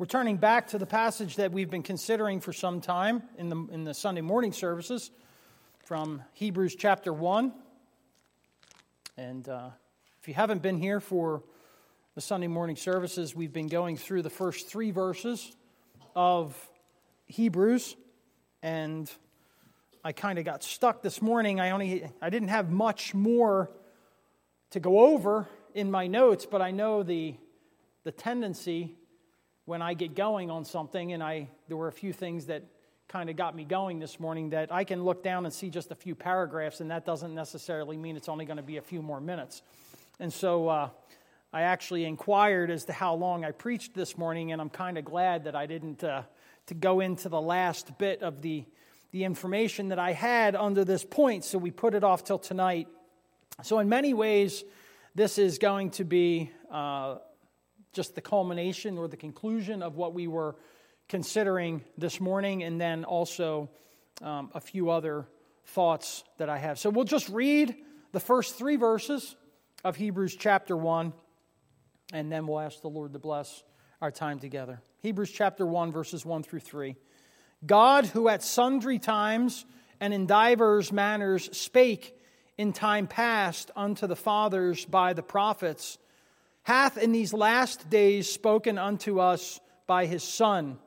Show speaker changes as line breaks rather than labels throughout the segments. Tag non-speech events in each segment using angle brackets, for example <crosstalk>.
We're turning back to the passage that we've been considering for some time in the, in the Sunday morning services from Hebrews chapter 1. And uh, if you haven't been here for the Sunday morning services, we've been going through the first three verses of Hebrews. And I kind of got stuck this morning. I only I didn't have much more to go over in my notes, but I know the the tendency when I get going on something, and I, there were a few things that kind of got me going this morning, that I can look down and see just a few paragraphs, and that doesn't necessarily mean it's only going to be a few more minutes. And so uh, I actually inquired as to how long I preached this morning, and I'm kind of glad that I didn't uh, to go into the last bit of the, the information that I had under this point, so we put it off till tonight. So, in many ways, this is going to be uh, just the culmination or the conclusion of what we were considering this morning, and then also um, a few other thoughts that I have. So we'll just read the first three verses of Hebrews chapter 1, and then we'll ask the Lord to bless our time together. Hebrews chapter 1, verses 1 through 3. God, who at sundry times and in divers manners spake in time past unto the fathers by the prophets, hath in these last days spoken unto us by his Son,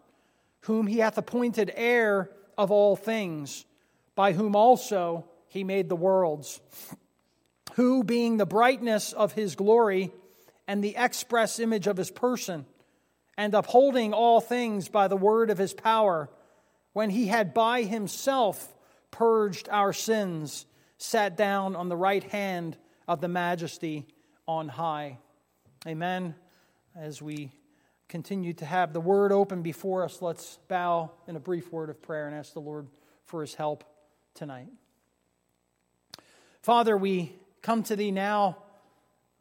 whom he hath appointed heir of all things, by whom also he made the worlds, who, being the brightness of his glory and the express image of his person, and upholding all things by the word of his power, when he had by himself purged our sins, sat down on the right hand of the majesty on high. Amen. As we continue to have the word open before us, let's bow in a brief word of prayer and ask the Lord for his help tonight. Father, we come to thee now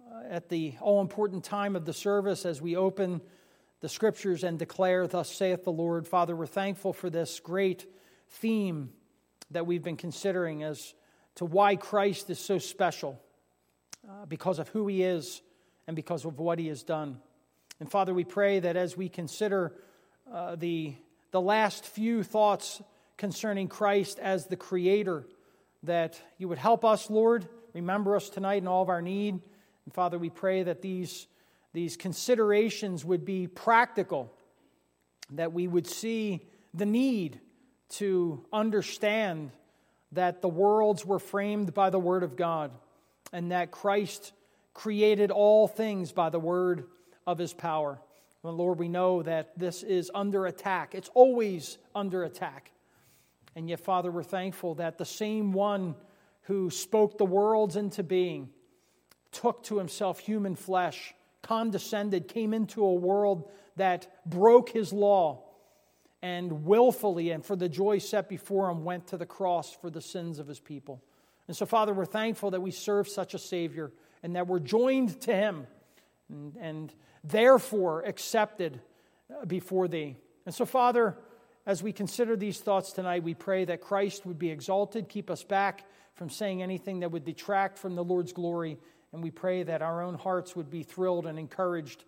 uh, at the all important time of the service as we open the scriptures and declare, Thus saith the Lord. Father, we're thankful for this great theme that we've been considering as to why Christ is so special uh, because of who he is and because of what he has done. And Father, we pray that as we consider uh, the, the last few thoughts concerning Christ as the Creator, that you would help us, Lord, remember us tonight in all of our need. And Father, we pray that these, these considerations would be practical, that we would see the need to understand that the worlds were framed by the Word of God and that Christ created all things by the word of his power. Well, Lord, we know that this is under attack. It's always under attack. And yet, Father, we're thankful that the same one who spoke the worlds into being took to himself human flesh, condescended, came into a world that broke his law, and willfully and for the joy set before him went to the cross for the sins of his people. And so, Father, we're thankful that we serve such a Savior and that we're joined to him and, and therefore accepted uh, before thee. And so, Father, as we consider these thoughts tonight, we pray that Christ would be exalted, keep us back from saying anything that would detract from the Lord's glory, and we pray that our own hearts would be thrilled and encouraged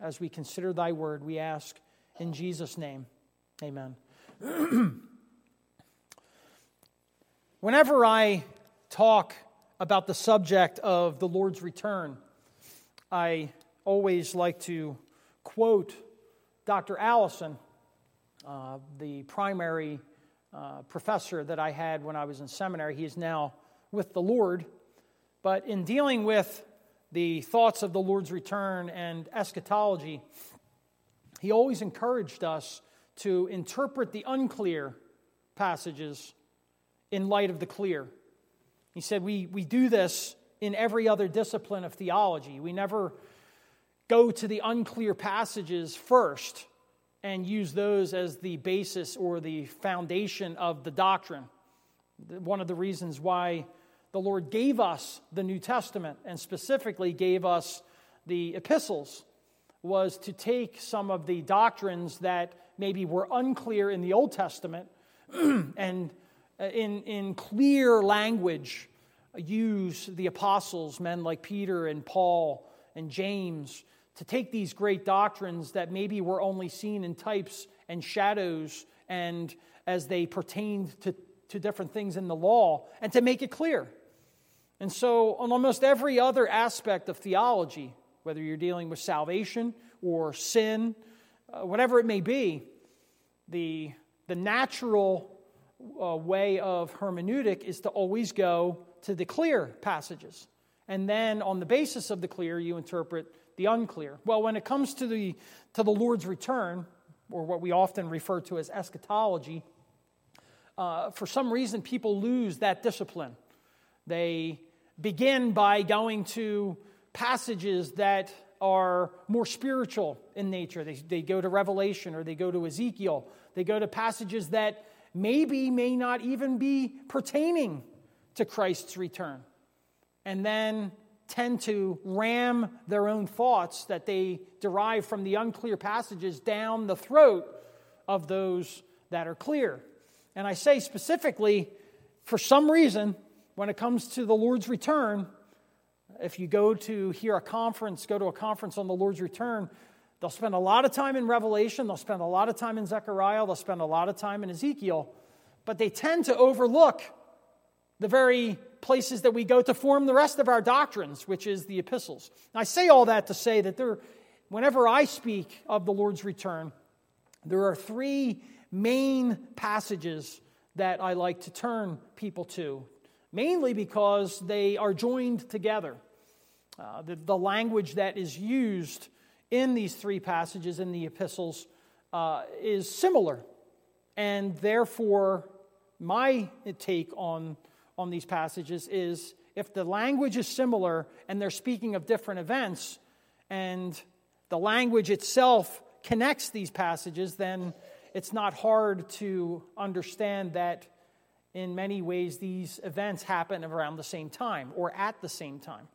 as we consider thy word. We ask in Jesus' name. Amen. <clears throat> Whenever I talk about the subject of the Lord's return, I always like to quote Dr. Allison, uh, the primary uh, professor that I had when I was in seminary. He is now with the Lord. But in dealing with the thoughts of the Lord's return and eschatology, he always encouraged us to interpret the unclear passages in light of the clear. He said, we, we do this in every other discipline of theology. We never go to the unclear passages first and use those as the basis or the foundation of the doctrine. One of the reasons why the Lord gave us the New Testament and specifically gave us the epistles was to take some of the doctrines that maybe were unclear in the Old Testament <clears throat> and uh, in, in clear language, use the apostles, men like Peter and Paul and James, to take these great doctrines that maybe were only seen in types and shadows and as they pertained to, to different things in the law, and to make it clear. And so, on almost every other aspect of theology, whether you're dealing with salvation or sin, uh, whatever it may be, the, the natural uh, way of hermeneutic is to always go to the clear passages. And then on the basis of the clear, you interpret the unclear. Well, when it comes to the, to the Lord's return, or what we often refer to as eschatology, uh, for some reason people lose that discipline. They begin by going to passages that are more spiritual in nature. They, they go to Revelation or they go to Ezekiel. They go to passages that maybe may not even be pertaining to Christ's return, and then tend to ram their own thoughts that they derive from the unclear passages down the throat of those that are clear. And I say specifically, for some reason, when it comes to the Lord's return, if you go to hear a conference, go to a conference on the Lord's return, They'll spend a lot of time in Revelation, they'll spend a lot of time in Zechariah, they'll spend a lot of time in Ezekiel, but they tend to overlook the very places that we go to form the rest of our doctrines, which is the epistles. And I say all that to say that there, whenever I speak of the Lord's return, there are three main passages that I like to turn people to, mainly because they are joined together. Uh, the, the language that is used in these three passages in the epistles uh, is similar. And therefore, my take on, on these passages is if the language is similar and they're speaking of different events, and the language itself connects these passages, then it's not hard to understand that in many ways these events happen around the same time or at the same time.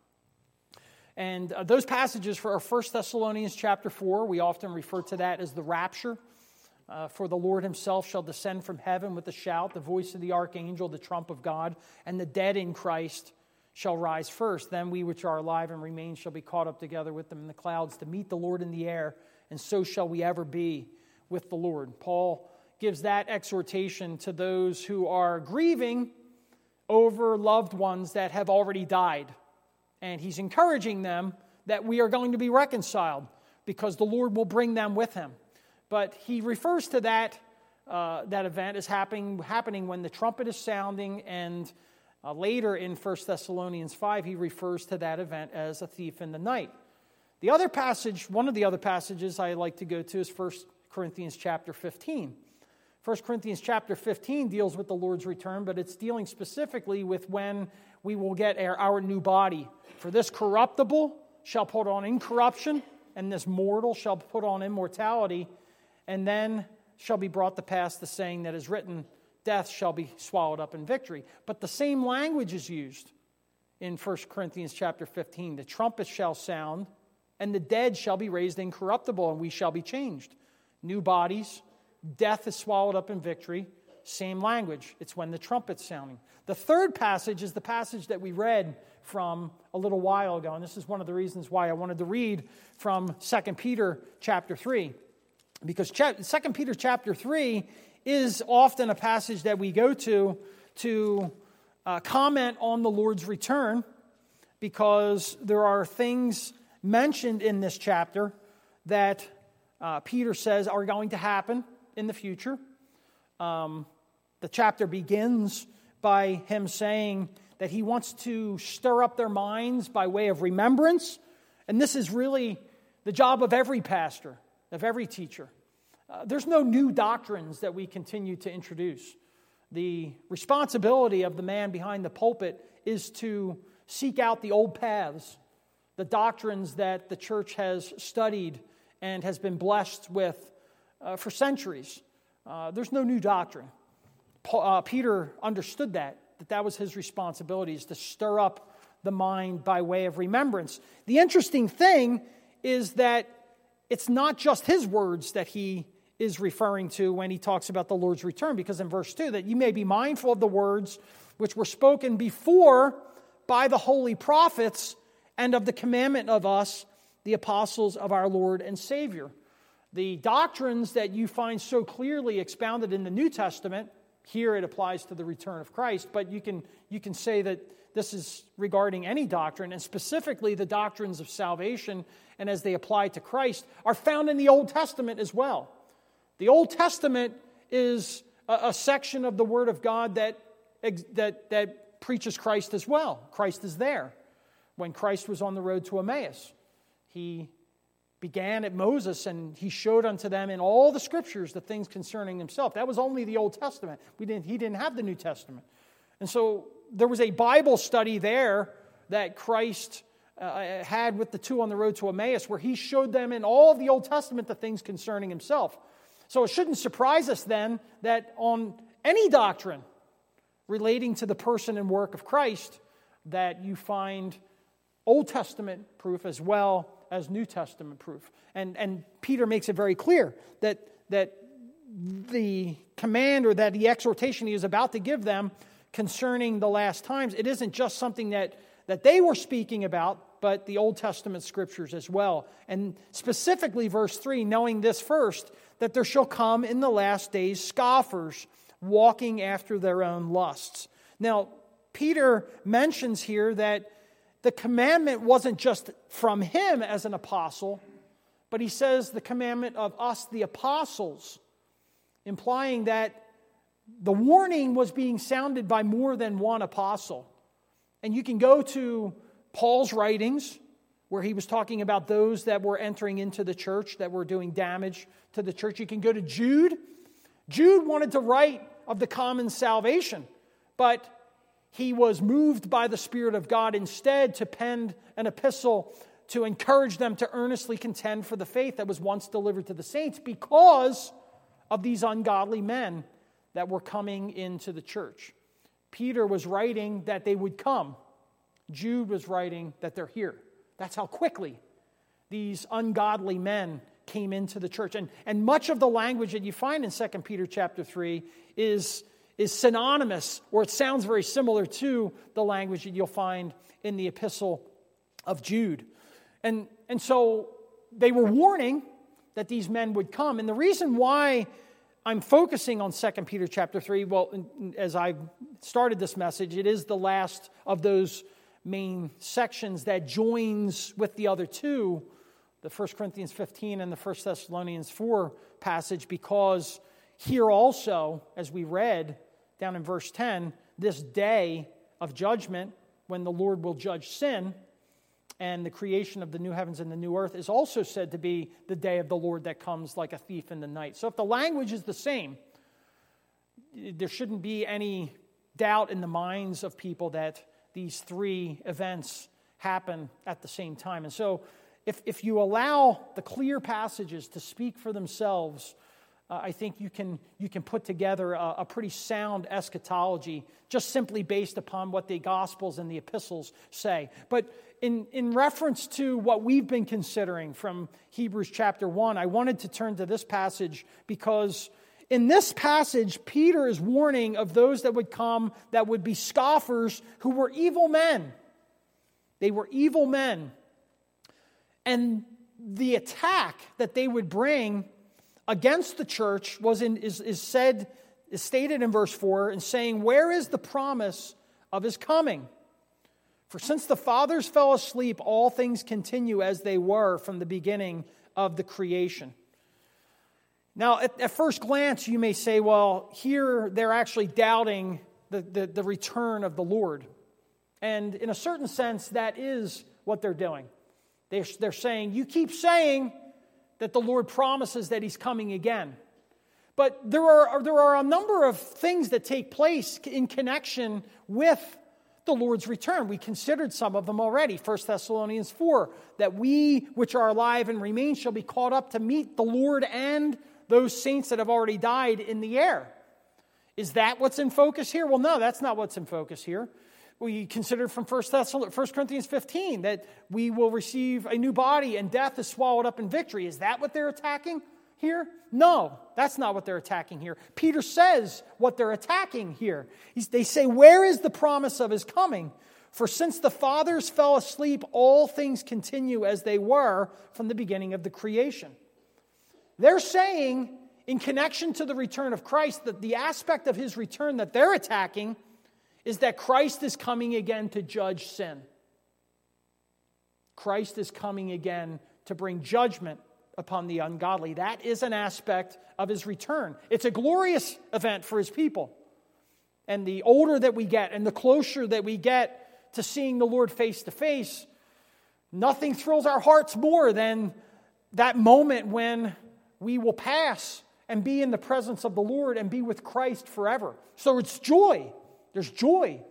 And uh, those passages for our First Thessalonians chapter 4, we often refer to that as the rapture. Uh, for the Lord himself shall descend from heaven with a shout, the voice of the archangel, the trump of God, and the dead in Christ shall rise first. Then we which are alive and remain shall be caught up together with them in the clouds to meet the Lord in the air, and so shall we ever be with the Lord. Paul gives that exhortation to those who are grieving over loved ones that have already died. And he's encouraging them that we are going to be reconciled because the Lord will bring them with him. But he refers to that, uh, that event as happening, happening when the trumpet is sounding. And uh, later in 1 Thessalonians 5, he refers to that event as a thief in the night. The other passage, one of the other passages I like to go to is 1 Corinthians chapter 15. 1 Corinthians chapter 15 deals with the Lord's return, but it's dealing specifically with when we will get our, our new body. For this corruptible shall put on incorruption, and this mortal shall put on immortality. And then shall be brought to pass the saying that is written, Death shall be swallowed up in victory. But the same language is used in 1 Corinthians chapter 15. The trumpet shall sound, and the dead shall be raised incorruptible, and we shall be changed. New bodies, death is swallowed up in victory same language. It's when the trumpet's sounding. The third passage is the passage that we read from a little while ago, and this is one of the reasons why I wanted to read from 2 Peter chapter 3. Because 2 Peter chapter 3 is often a passage that we go to to uh, comment on the Lord's return, because there are things mentioned in this chapter that uh, Peter says are going to happen in the future um, the chapter begins by him saying that he wants to stir up their minds by way of remembrance. And this is really the job of every pastor, of every teacher. Uh, there's no new doctrines that we continue to introduce. The responsibility of the man behind the pulpit is to seek out the old paths, the doctrines that the church has studied and has been blessed with uh, for centuries. Uh, there's no new doctrine. Paul, uh, Peter understood that, that that was his responsibility, is to stir up the mind by way of remembrance. The interesting thing is that it's not just his words that he is referring to when he talks about the Lord's return, because in verse 2, that you may be mindful of the words which were spoken before by the holy prophets and of the commandment of us, the apostles of our Lord and Savior. The doctrines that you find so clearly expounded in the New Testament, here it applies to the return of Christ, but you can, you can say that this is regarding any doctrine, and specifically the doctrines of salvation and as they apply to Christ, are found in the Old Testament as well. The Old Testament is a, a section of the Word of God that, that, that preaches Christ as well. Christ is there. When Christ was on the road to Emmaus, he began at Moses and he showed unto them in all the scriptures the things concerning himself. That was only the Old Testament. We didn't, he didn't have the New Testament. And so there was a Bible study there that Christ uh, had with the two on the road to Emmaus where he showed them in all of the Old Testament the things concerning himself. So it shouldn't surprise us then that on any doctrine relating to the person and work of Christ that you find Old Testament proof as well as New Testament proof. And, and Peter makes it very clear that, that the command or that the exhortation he is about to give them concerning the last times, it isn't just something that, that they were speaking about, but the Old Testament scriptures as well. And specifically, verse 3, knowing this first, that there shall come in the last days scoffers walking after their own lusts. Now, Peter mentions here that the commandment wasn't just from him as an apostle, but he says the commandment of us, the apostles, implying that the warning was being sounded by more than one apostle. And you can go to Paul's writings, where he was talking about those that were entering into the church, that were doing damage to the church. You can go to Jude. Jude wanted to write of the common salvation, but he was moved by the Spirit of God instead to pen an epistle to encourage them to earnestly contend for the faith that was once delivered to the saints because of these ungodly men that were coming into the church. Peter was writing that they would come, Jude was writing that they're here. That's how quickly these ungodly men came into the church and, and much of the language that you find in 2 peter chapter 3 is is synonymous, or it sounds very similar to the language that you'll find in the epistle of Jude. And, and so they were warning that these men would come. And the reason why I'm focusing on 2 Peter chapter 3, well, as I started this message, it is the last of those main sections that joins with the other two, the 1 Corinthians 15 and the 1 Thessalonians 4 passage, because here also, as we read, down in verse 10, this day of judgment when the Lord will judge sin and the creation of the new heavens and the new earth is also said to be the day of the Lord that comes like a thief in the night. So if the language is the same, there shouldn't be any doubt in the minds of people that these three events happen at the same time. And so if, if you allow the clear passages to speak for themselves uh, I think you can, you can put together a, a, pretty sound eschatology just simply based upon what the Gospels and the epistles say. But in, in reference to what we've been considering from Hebrews chapter 1, I wanted to turn to this passage because in this passage, Peter is warning of those that would come that would be scoffers who were evil men. They were evil men. And the attack that they would bring against the church was in, is, is said is stated in verse 4 and saying, Where is the promise of his coming? For since the fathers fell asleep, all things continue as they were from the beginning of the creation. Now, at, at first glance, you may say, well, here they're actually doubting the, the, the return of the Lord. And in a certain sense, that is what they're doing. They're, they're saying, You keep saying that the Lord promises that He's coming again. But there are, there are a number of things that take place in connection with the Lord's return. We considered some of them already. 1 Thessalonians 4 that we which are alive and remain shall be caught up to meet the Lord and those saints that have already died in the air. Is that what's in focus here? Well, no, that's not what's in focus here we consider from 1, Thessalonians, 1 Corinthians 15 that we will receive a new body and death is swallowed up in victory. Is that what they're attacking here? No, that's not what they're attacking here. Peter says what they're attacking here. He's, they say, Where is the promise of his coming? For since the fathers fell asleep, all things continue as they were from the beginning of the creation. They're saying, in connection to the return of Christ, that the aspect of his return that they're attacking is that Christ is coming again to judge sin. Christ is coming again to bring judgment upon the ungodly. That is an aspect of his return. It's a glorious event for his people. And the older that we get and the closer that we get to seeing the Lord face to face, nothing thrills our hearts more than that moment when we will pass and be in the presence of the Lord and be with Christ forever. So it's joy there's joy.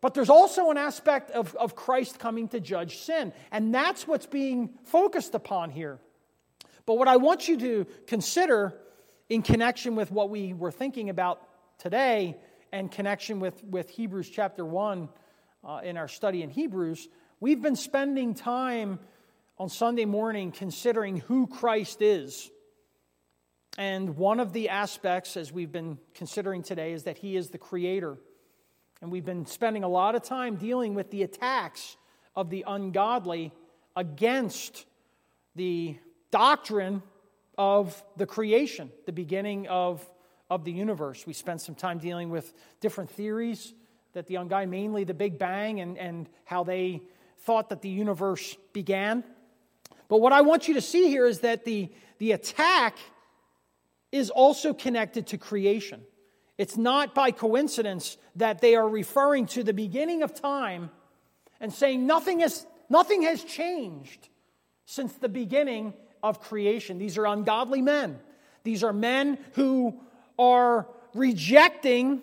But there's also an aspect of, of Christ coming to judge sin. And that's what's being focused upon here. But what I want you to consider in connection with what we were thinking about today and connection with, with Hebrews chapter 1 uh, in our study in Hebrews, we've been spending time on Sunday morning considering who Christ is. And one of the aspects, as we've been considering today, is that he is the creator. And we've been spending a lot of time dealing with the attacks of the ungodly against the doctrine of the creation, the beginning of, of the universe. We spent some time dealing with different theories that the ungodly, mainly the Big Bang, and, and how they thought that the universe began. But what I want you to see here is that the, the attack is also connected to creation. It's not by coincidence that they are referring to the beginning of time and saying nothing, has nothing has changed since the beginning of creation. These are ungodly men. These are men who are rejecting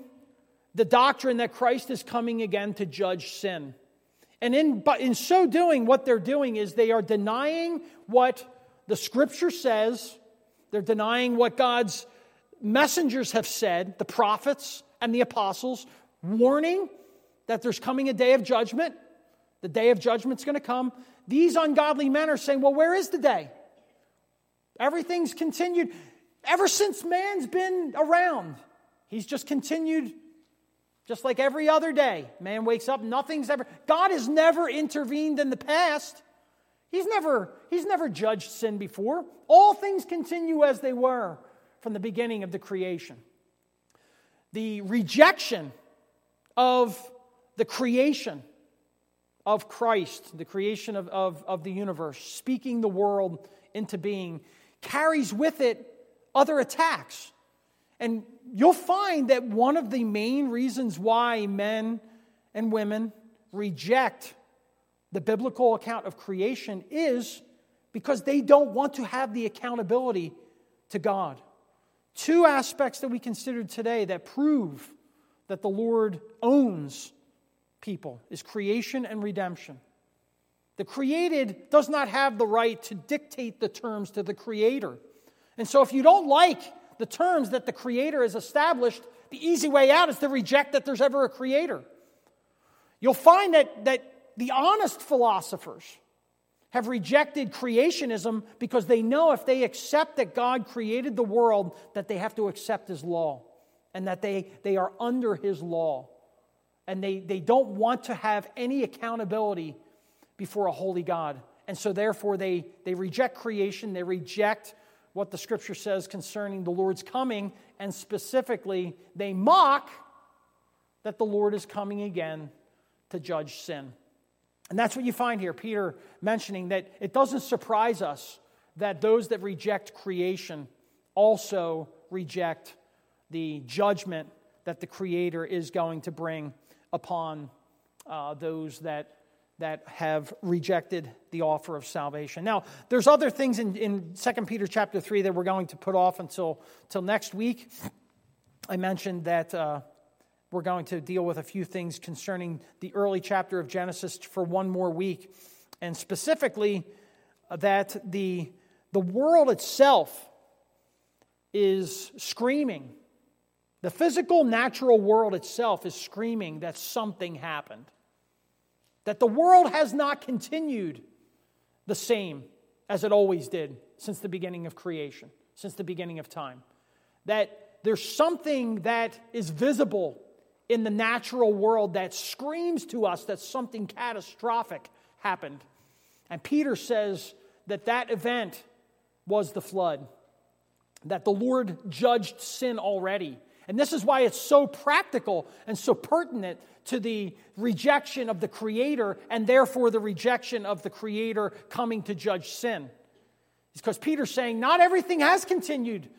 the doctrine that Christ is coming again to judge sin. And in, but in so doing, what they're doing is they are denying what the scripture says, they're denying what God's messengers have said, the prophets and the apostles, warning that there's coming a day of judgment. The day of judgment's going to come. These ungodly men are saying, Well, where is the day? Everything's continued. Ever since man's been around, he's just continued, just like every other day. Man wakes up, nothing's ever, God has never intervened in the past. He's never, he's never judged sin before. All things continue as they were from the beginning of the creation. The rejection of the creation of Christ, the creation of, of, of the universe, speaking the world into being, carries with it other attacks. And you'll find that one of the main reasons why men and women reject the biblical account of creation is because they don't want to have the accountability to God. Two aspects that we considered today that prove that the Lord owns people is creation and redemption. The created does not have the right to dictate the terms to the creator. And so if you don't like the terms that the creator has established, the easy way out is to reject that there's ever a creator. You'll find that, that the honest philosophers, have rejected creationism because they know if they accept that God created the world, that they have to accept his law and that they, they are under his law. And they, they don't want to have any accountability before a holy God. And so, therefore, they, they reject creation, they reject what the scripture says concerning the Lord's coming, and specifically, they mock that the Lord is coming again to judge sin. And that's what you find here, Peter mentioning that it doesn't surprise us that those that reject creation also reject the judgment that the Creator is going to bring upon uh, those that, that have rejected the offer of salvation. Now, there's other things in, in 2 Peter chapter 3 that we're going to put off until, until next week. I mentioned that uh, we're going to deal with a few things concerning the early chapter of Genesis for one more week, and specifically uh, that the, the world itself is screaming. The physical, natural world itself is screaming that something happened, that the world has not continued the same as it always did since the beginning of creation, since the beginning of time. That there's something that is visible in the natural world that screams to us that something catastrophic happened. And Peter says that that event was the flood, that the Lord judged sin already. And this is why it's so practical and so pertinent to the rejection of the Creator and therefore the rejection of the Creator coming to judge sin. It's because Peter's saying not everything has continued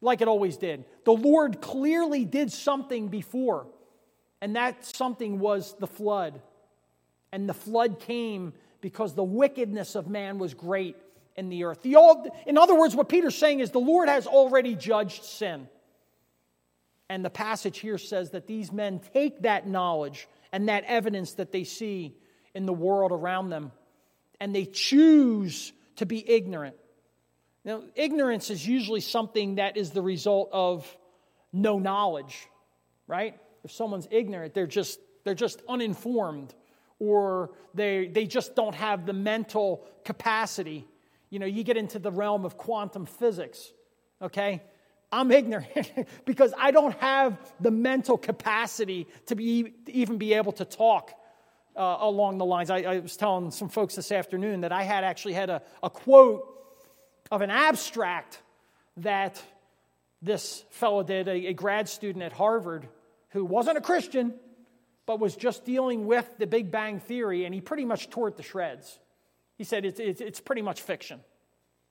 like it always did. The Lord clearly did something before. And that something was the flood. And the flood came because the wickedness of man was great in the earth. The old, in other words, what Peter's saying is the Lord has already judged sin. And the passage here says that these men take that knowledge and that evidence that they see in the world around them and they choose to be ignorant. Now, ignorance is usually something that is the result of no knowledge, right? if someone's ignorant, they're just, they're just uninformed or they, they just don't have the mental capacity. You know, you get into the realm of quantum physics, okay? I'm ignorant <laughs> because I don't have the mental capacity to, be, to even be able to talk uh, along the lines. I, I, was telling some folks this afternoon that I had actually had a, a quote of an abstract that this fellow did, a, a grad student at Harvard, who wasn't a Christian, but was just dealing with the Big Bang Theory, and he pretty much tore it to shreds. He said, It's, it's, it's pretty much fiction.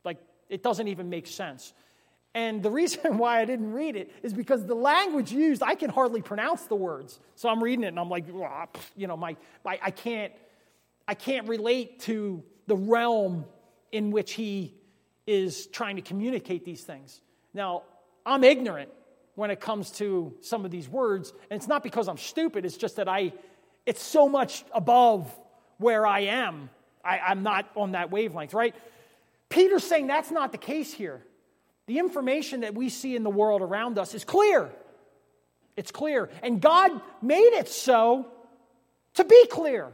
Like, it doesn't even make sense. And the <laughs> reason why I didn't read it is because the language used, I can hardly pronounce the words. So I'm reading it and I'm like, ah, you know, my, my, I, can't, I can't relate to the realm in which he is trying to communicate these things. Now, I'm ignorant when it comes to some of these words. And it's not because I'm stupid, it's just that I, it's so much above where I am. I, I'm not on that wavelength, right? Peter's saying that's not the case here. The information that we see in the world around us is clear. It's clear. And God made it so to be clear.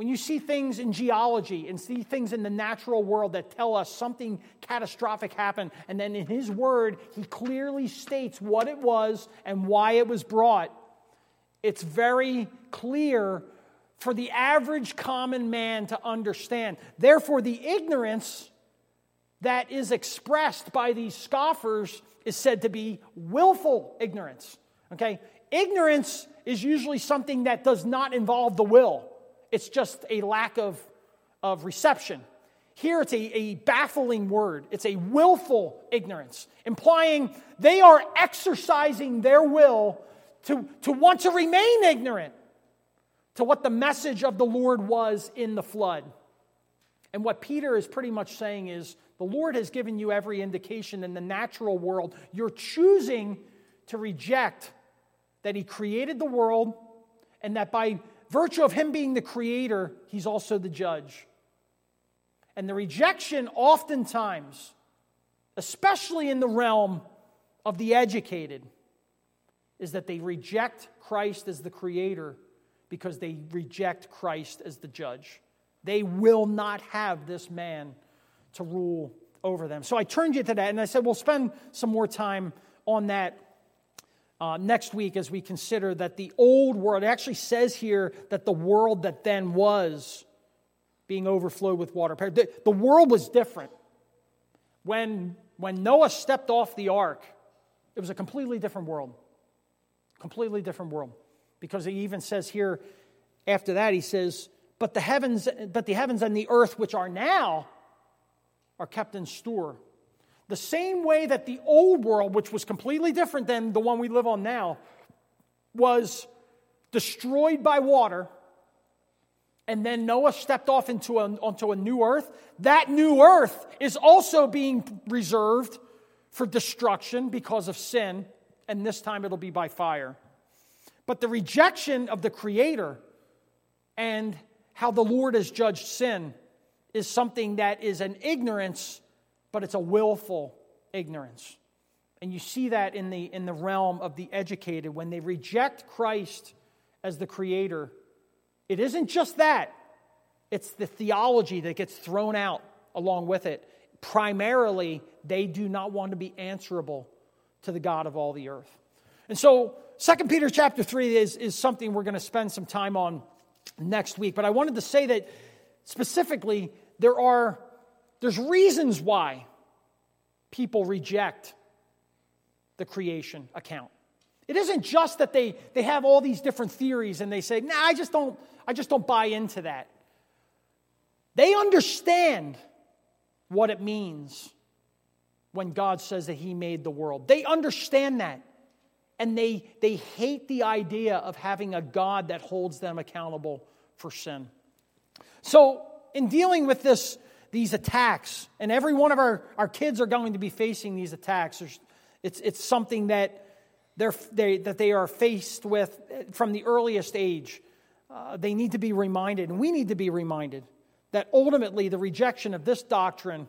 When you see things in geology and see things in the natural world that tell us something catastrophic happened, and then in his word, he clearly states what it was and why it was brought, it's very clear for the average common man to understand. Therefore, the ignorance that is expressed by these scoffers is said to be willful ignorance. Okay? Ignorance is usually something that does not involve the will it's just a lack of, of reception. Here it's a, a baffling word, it's a willful ignorance, implying they are exercising their will to, to want to remain ignorant to what the message of the Lord was in the flood. And what Peter is pretty much saying is the Lord has given you every indication in the natural world. You're choosing to reject that He created the world and that by virtue of him being the creator, he's also the judge. And the rejection, oftentimes, especially in the realm of the educated, is that they reject Christ as the creator because they reject Christ as the judge. They will not have this man to rule over them. So I turned you to that and I said, we'll spend some more time on that uh, next week as we consider that the old world, actually says here that the world that then was being overflowed with water. The, the world was different. When, when Noah stepped off the ark, it was a completely different world. Completely different world. Because he even says here, after that, he says, but the heavens, but the heavens and the earth which are now are kept in store the same way that the old world, which was completely different than the one we live on now, was destroyed by water, and then Noah stepped off into a, onto a new earth, that new earth is also being reserved for destruction because of sin, and this time it'll be by fire. But the rejection of the Creator and how the Lord has judged sin is something that is an ignorance but it's a willful ignorance. And you see that in the, in the realm of the educated. When they reject Christ as the creator, it isn't just that, it's the theology that gets thrown out along with it. Primarily, they do not want to be answerable to the God of all the earth. And so, Second Peter chapter 3 is, is something we're going to spend some time on next week. But I wanted to say that specifically, there are there's reasons why people reject the creation account. It isn't just that they, they have all these different theories and they say, nah, I just don't, I just don't buy into that. They understand what it means when God says that He made the world. They understand that. And they, they hate the idea of having a God that holds them accountable for sin. So, in dealing with this these attacks, and every one of our, our kids are going to be facing these attacks. There's, it's, it's something that, they're, they, that they are faced with from the earliest age. Uh, they need to be reminded, and we need to be reminded, that ultimately the rejection of this doctrine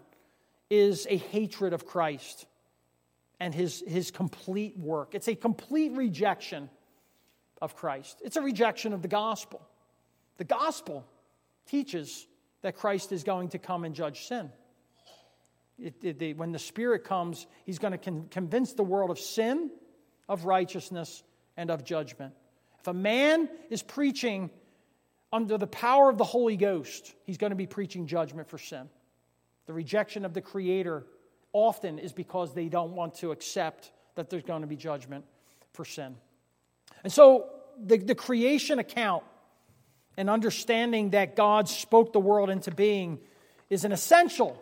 is a hatred of Christ and his, his complete work. It's a complete rejection of Christ, it's a rejection of the gospel. The gospel teaches that Christ is going to come and judge sin. It, it, when the Spirit comes, He's going to con- convince the world of sin, of righteousness, and of judgment. If a man is preaching under the power of the Holy Ghost, he's going to be preaching judgment for sin. The rejection of the Creator often is because they don't want to accept that there's going to be judgment for sin. And so the, the creation account and understanding that God spoke the world into being is an essential.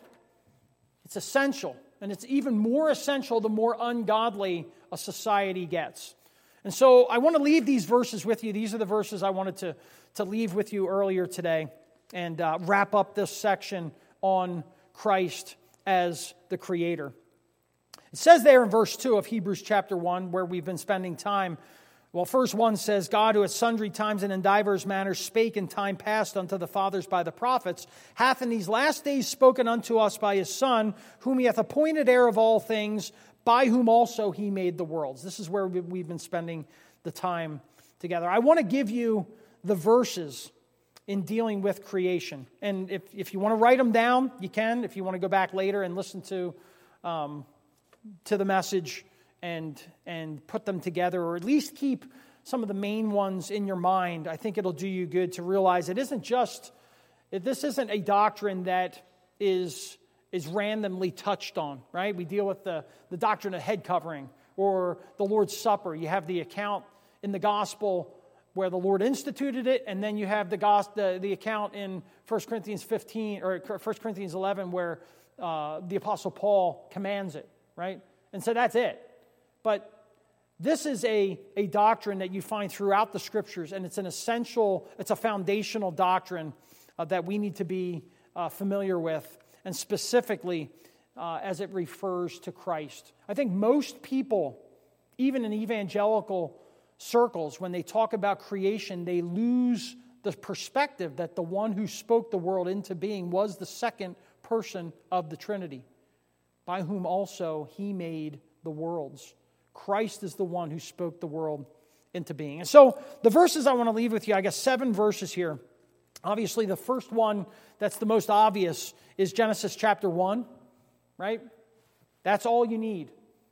It's essential. And it's even more essential the more ungodly a society gets. And so I want to leave these verses with you. These are the verses I wanted to, to leave with you earlier today and uh, wrap up this section on Christ as the Creator. It says there in verse 2 of Hebrews chapter 1, where we've been spending time, well, first one says, God, who at sundry times and in divers manners spake in time past unto the fathers by the prophets, hath in these last days spoken unto us by his Son, whom he hath appointed heir of all things, by whom also he made the worlds. This is where we've been spending the time together. I want to give you the verses in dealing with creation. And if, if you want to write them down, you can. If you want to go back later and listen to, um, to the message, and, and put them together, or at least keep some of the main ones in your mind. I think it'll do you good to realize it isn't just, this isn't a doctrine that is, is randomly touched on, right? We deal with the, the doctrine of head covering or the Lord's Supper. You have the account in the gospel where the Lord instituted it, and then you have the, the, the account in 1 Corinthians 15 or 1 Corinthians 11 where uh, the Apostle Paul commands it, right? And so that's it. But this is a, a doctrine that you find throughout the scriptures, and it's an essential, it's a foundational doctrine uh, that we need to be uh, familiar with, and specifically uh, as it refers to Christ. I think most people, even in evangelical circles, when they talk about creation, they lose the perspective that the one who spoke the world into being was the second person of the Trinity, by whom also he made the worlds. Christ is the one who spoke the world into being. And so, the verses I want to leave with you, I guess seven verses here. Obviously, the first one that's the most obvious is Genesis chapter 1, right? That's all you need.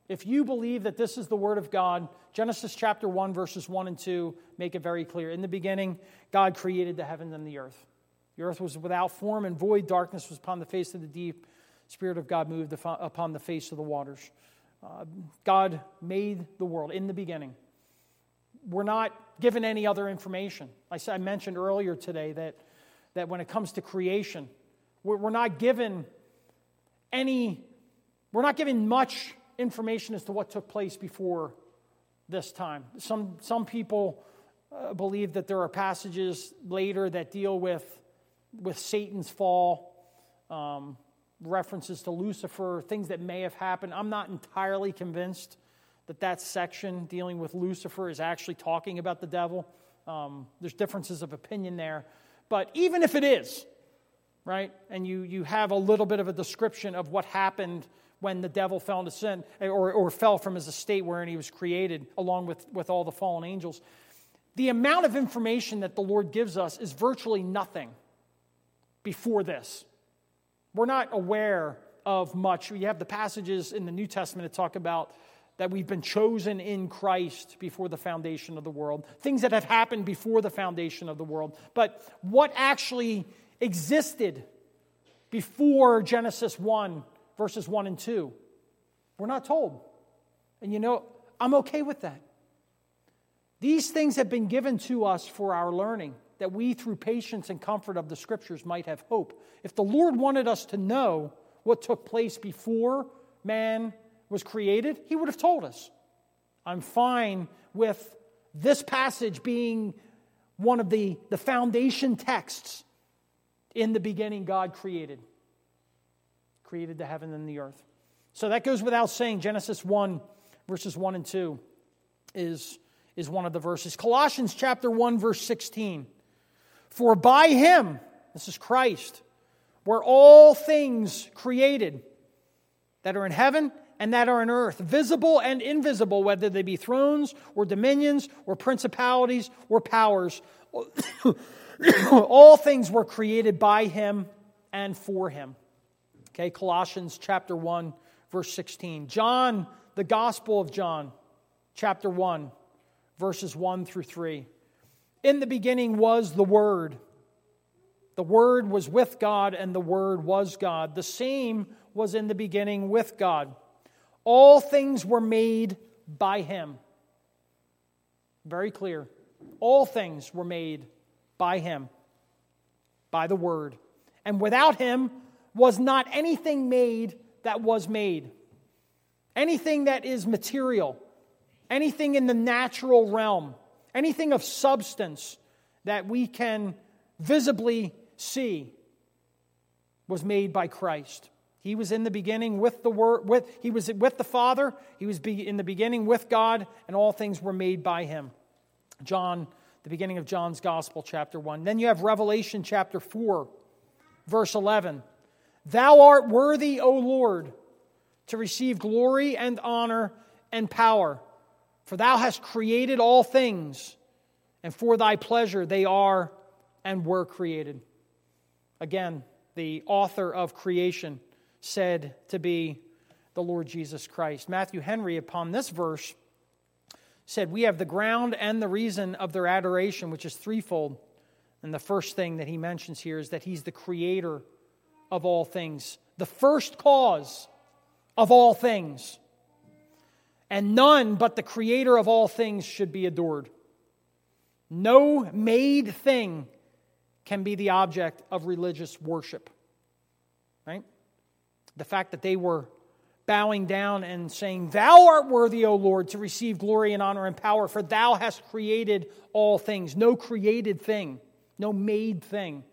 If you believe that this is the Word of God, Genesis chapter 1, verses 1 and 2 make it very clear. In the beginning, God created the heavens and the earth. The earth was without form and void, darkness was upon the face of the deep. Spirit of God moved upon the face of the waters. God made the world in the beginning. We're not given any other information. I, I mentioned earlier today that, that when it comes to creation, we're, we're not given any, we're not given much information as to what took place before this time. Some, some people uh, believe that there are passages later that deal with, with Satan's fall. Um, references to Lucifer, things that may have happened. I'm not entirely convinced that that section dealing with Lucifer is actually talking about the devil. Um, there's differences of opinion there. But even if it is, right, and you, you have a little bit of a description of what happened when the devil fell into sin eh, or, or fell from his estate wherein he was created, along with, with all the fallen angels, the amount of information that the Lord gives us is virtually nothing before this. We're not aware of much. We have the passages in the New Testament that talk about that we've been chosen in Christ before the foundation of the world, things that have happened before the foundation of the world. But what actually existed before Genesis 1, verses 1 and 2? We're not told. And you know, I'm okay with that. These things have been given to us for our learning that we, through patience and comfort of the Scriptures, might have hope. If the Lord wanted us to know what took place before man was created, He would have told us. I'm fine with this passage being one of the, the foundation texts. In the beginning, God created, created the heaven and the earth. So that goes without saying. Genesis 1, verses 1 and 2 is, is one of the verses. Colossians chapter 1, verse 16 for by him, this is Christ, were all things created that are in heaven and that are in earth, visible and invisible, whether they be thrones or dominions or principalities or powers. <coughs> all things were created by him and for him. Okay, Colossians chapter 1, verse 16. John, the Gospel of John, chapter 1, verses 1 through 3. In the beginning was the Word. The Word was with God, and the Word was God. The same was in the beginning with God. All things were made by Him. Very clear. All things were made by Him, by the Word. And without Him was not anything made that was made. Anything that is material, anything in the natural realm anything of substance that we can visibly see was made by Christ. He was in the beginning with the word with he was with the Father, he was in the beginning with God and all things were made by him. John the beginning of John's gospel chapter 1. Then you have Revelation chapter 4 verse 11. Thou art worthy, O Lord, to receive glory and honor and power for thou hast created all things, and for thy pleasure they are and were created. Again, the author of creation said to be the Lord Jesus Christ. Matthew Henry, upon this verse, said, We have the ground and the reason of their adoration, which is threefold. And the first thing that he mentions here is that he's the creator of all things, the first cause of all things and none but the Creator of all things should be adored. No made thing can be the object of religious worship. Right? The fact that they were bowing down and saying, Thou art worthy, O Lord, to receive glory and honor and power, for Thou hast created all things. No created thing, no made thing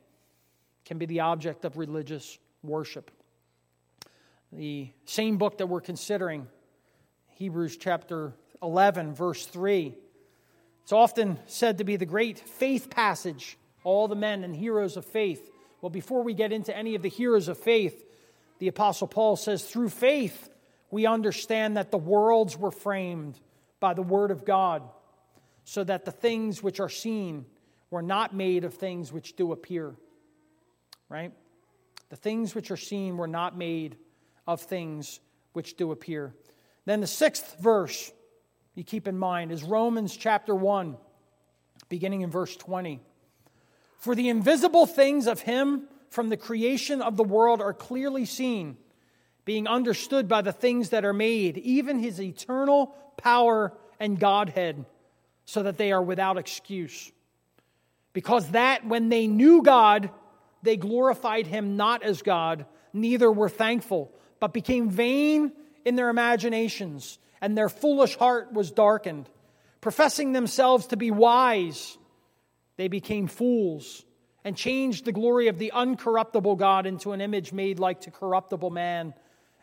can be the object of religious worship. The same book that we're considering Hebrews chapter 11, verse 3. It's often said to be the great faith passage, all the men and heroes of faith. Well, before we get into any of the heroes of faith, the Apostle Paul says, through faith, we understand that the worlds were framed by the Word of God, so that the things which are seen were not made of things which do appear. Right? The things which are seen were not made of things which do appear. Then the sixth verse you keep in mind is Romans chapter 1, beginning in verse 20. For the invisible things of him from the creation of the world are clearly seen, being understood by the things that are made, even his eternal power and Godhead, so that they are without excuse. Because that when they knew God, they glorified him not as God, neither were thankful, but became vain in their imaginations, and their foolish heart was darkened. Professing themselves to be wise, they became fools and changed the glory of the uncorruptible God into an image made like to corruptible man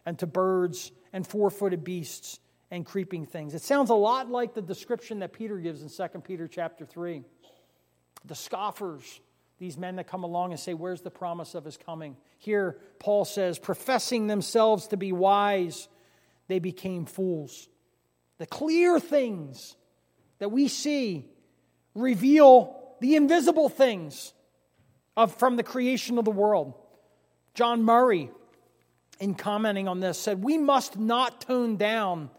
and to birds and four footed beasts and creeping things. It sounds a lot like the description that Peter gives in 2 Peter chapter 3. The scoffers, these men that come along and say, Where's the promise of his coming? Here, Paul says, professing themselves to be wise, they became fools. The clear things that we see reveal the invisible things of, from the creation of the world. John Murray, in commenting on this, said, We must not tone down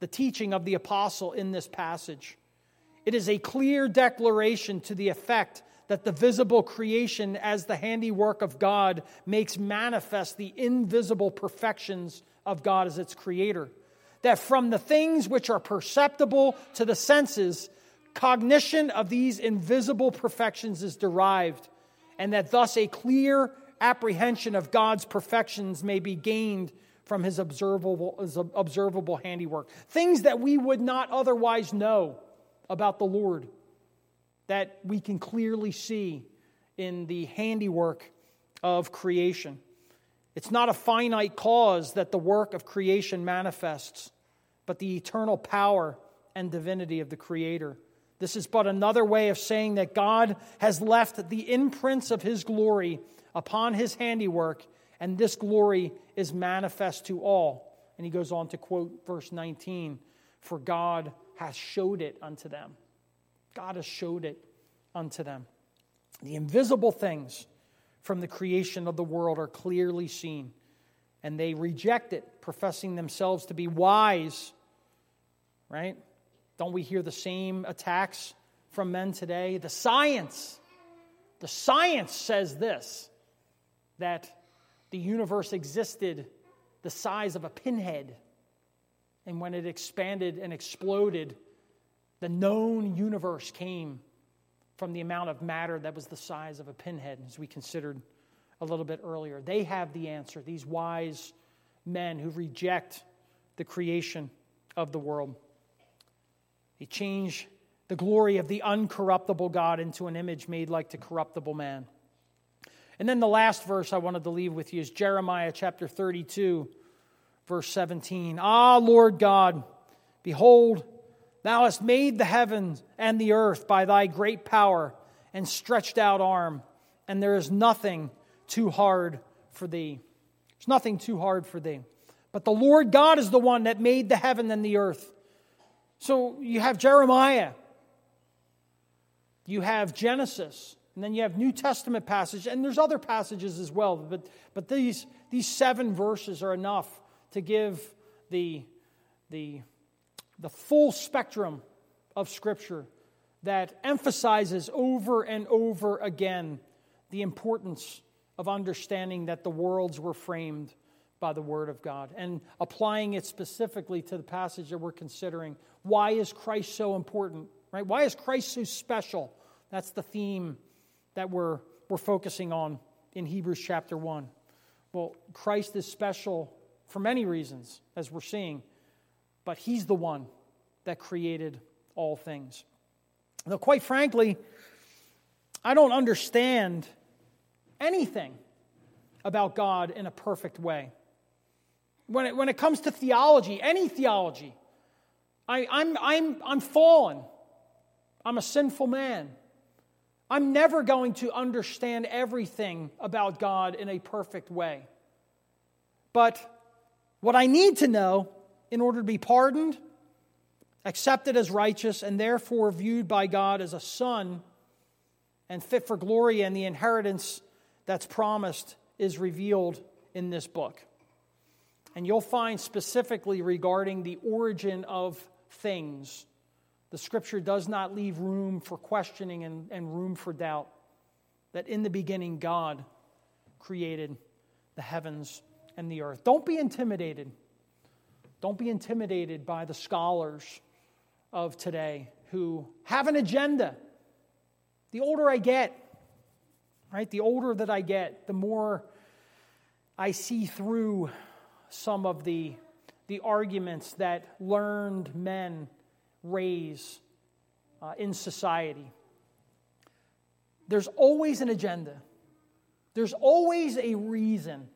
the teaching of the apostle in this passage. It is a clear declaration to the effect that the visible creation, as the handiwork of God, makes manifest the invisible perfections of God as its creator. That from the things which are perceptible to the senses, cognition of these invisible perfections is derived, and that thus a clear apprehension of God's perfections may be gained from his observable, his observable handiwork. Things that we would not otherwise know about the Lord that we can clearly see in the handiwork of creation. It's not a finite cause that the work of creation manifests, but the eternal power and divinity of the Creator. This is but another way of saying that God has left the imprints of His glory upon His handiwork, and this glory is manifest to all. And he goes on to quote verse 19 For God hath showed it unto them. God has showed it unto them. The invisible things from the creation of the world are clearly seen. And they reject it, professing themselves to be wise. Right? Don't we hear the same attacks from men today? The science, the science says this that the universe existed the size of a pinhead. And when it expanded and exploded, the known universe came from the amount of matter that was the size of a pinhead, as we considered a little bit earlier. They have the answer, these wise men who reject the creation of the world. They change the glory of the uncorruptible God into an image made like to corruptible man. And then the last verse I wanted to leave with you is Jeremiah chapter 32, verse 17. Ah, Lord God, behold, Thou hast made the heavens and the earth by thy great power and stretched out arm, and there is nothing too hard for thee. There's nothing too hard for thee. But the Lord God is the one that made the heaven and the earth. So you have Jeremiah, you have Genesis, and then you have New Testament passage, and there's other passages as well, but, but these, these seven verses are enough to give the, the the full spectrum of Scripture that emphasizes over and over again the importance of understanding that the worlds were framed by the Word of God and applying it specifically to the passage that we're considering. Why is Christ so important? Right? Why is Christ so special? That's the theme that we're, we're focusing on in Hebrews chapter 1. Well, Christ is special for many reasons, as we're seeing but He's the one that created all things. Now, quite frankly, I don't understand anything about God in a perfect way. When it, when it comes to theology, any theology, I, I'm, I'm, I'm fallen. I'm a sinful man. I'm never going to understand everything about God in a perfect way. But what I need to know in order to be pardoned, accepted as righteous, and therefore viewed by God as a son and fit for glory and the inheritance that's promised is revealed in this book. And you'll find specifically regarding the origin of things, the scripture does not leave room for questioning and, and room for doubt that in the beginning God created the heavens and the earth. Don't be intimidated don't be intimidated by the scholars of today who have an agenda. The older I get, right, the older that I get, the more I see through some of the, the arguments that learned men raise uh, in society. There's always an agenda, there's always a reason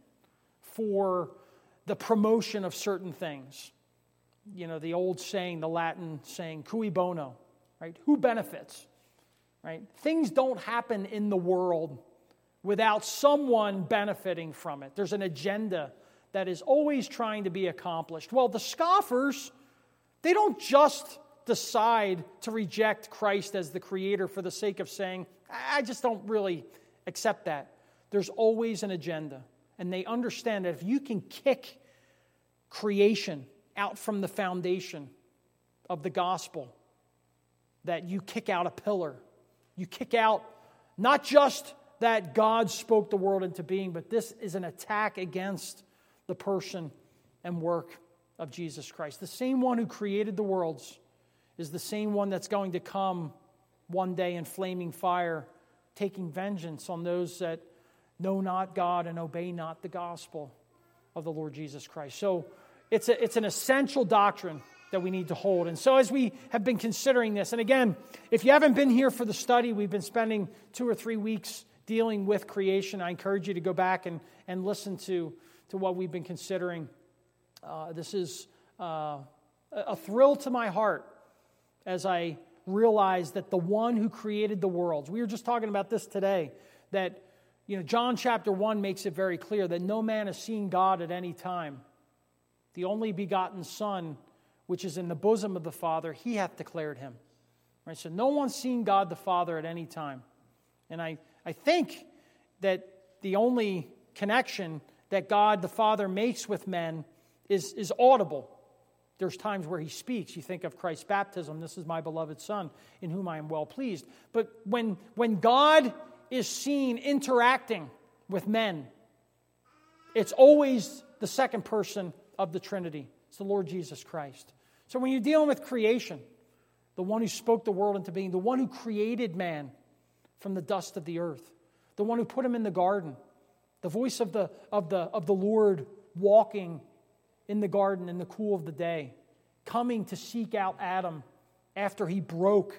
for the promotion of certain things. You know, the old saying, the Latin saying, cui bono, right? Who benefits, right? Things don't happen in the world without someone benefiting from it. There's an agenda that is always trying to be accomplished. Well, the scoffers, they don't just decide to reject Christ as the creator for the sake of saying, I just don't really accept that. There's always an agenda and they understand that if you can kick creation out from the foundation of the gospel, that you kick out a pillar. You kick out not just that God spoke the world into being, but this is an attack against the person and work of Jesus Christ. The same one who created the worlds is the same one that's going to come one day in flaming fire, taking vengeance on those that Know not God and obey not the gospel of the Lord Jesus Christ. So it's, a, it's an essential doctrine that we need to hold. And so, as we have been considering this, and again, if you haven't been here for the study, we've been spending two or three weeks dealing with creation. I encourage you to go back and, and listen to, to what we've been considering. Uh, this is uh, a thrill to my heart as I realize that the one who created the worlds, we were just talking about this today, that you know, John chapter 1 makes it very clear that no man has seen God at any time. The only begotten Son, which is in the bosom of the Father, he hath declared him. Right? So no one's seen God the Father at any time. And I, I think that the only connection that God the Father makes with men is, is audible. There's times where he speaks. You think of Christ's baptism, this is my beloved Son, in whom I am well pleased. But when, when God is seen interacting with men. It's always the second person of the Trinity. It's the Lord Jesus Christ. So when you're dealing with creation, the one who spoke the world into being, the one who created man from the dust of the earth, the one who put him in the garden, the voice of the, of the, of the Lord walking in the garden in the cool of the day, coming to seek out Adam after he broke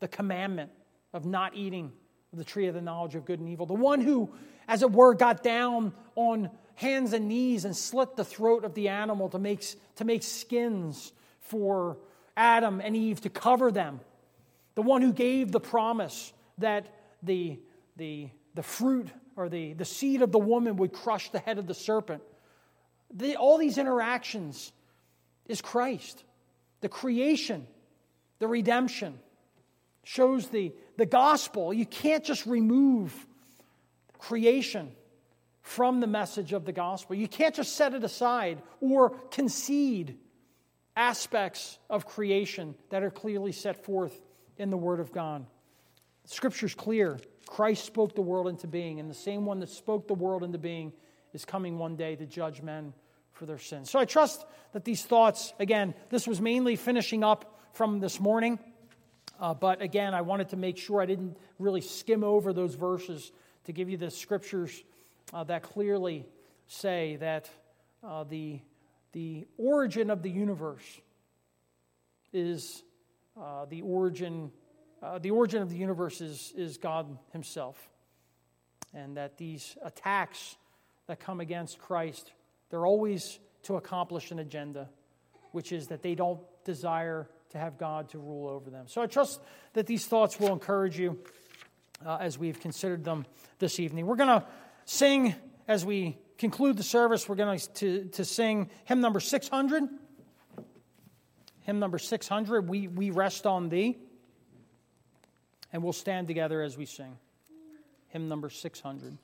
the commandment of not eating the tree of the knowledge of good and evil. The one who, as it were, got down on hands and knees and slit the throat of the animal to make, to make skins for Adam and Eve to cover them. The one who gave the promise that the, the, the fruit or the, the seed of the woman would crush the head of the serpent. The, all these interactions is Christ, the creation, the redemption shows the, the gospel. You can't just remove creation from the message of the gospel. You can't just set it aside or concede aspects of creation that are clearly set forth in the Word of God. Scripture's clear. Christ spoke the world into being, and the same one that spoke the world into being is coming one day to judge men for their sins. So I trust that these thoughts, again, this was mainly finishing up from this morning. Uh, but again, I wanted to make sure I didn't really skim over those verses to give you the scriptures uh, that clearly say that uh, the, the origin of the universe is uh, the origin. Uh, the origin of the universe is, is God Himself. And that these attacks that come against Christ, they're always to accomplish an agenda, which is that they don't desire to have God to rule over them. So I trust that these thoughts will encourage you uh, as we've considered them this evening. We're going to sing as we conclude the service, we're going to, to sing hymn number 600. Hymn number 600, we, we Rest on Thee. And we'll stand together as we sing. Hymn number 600.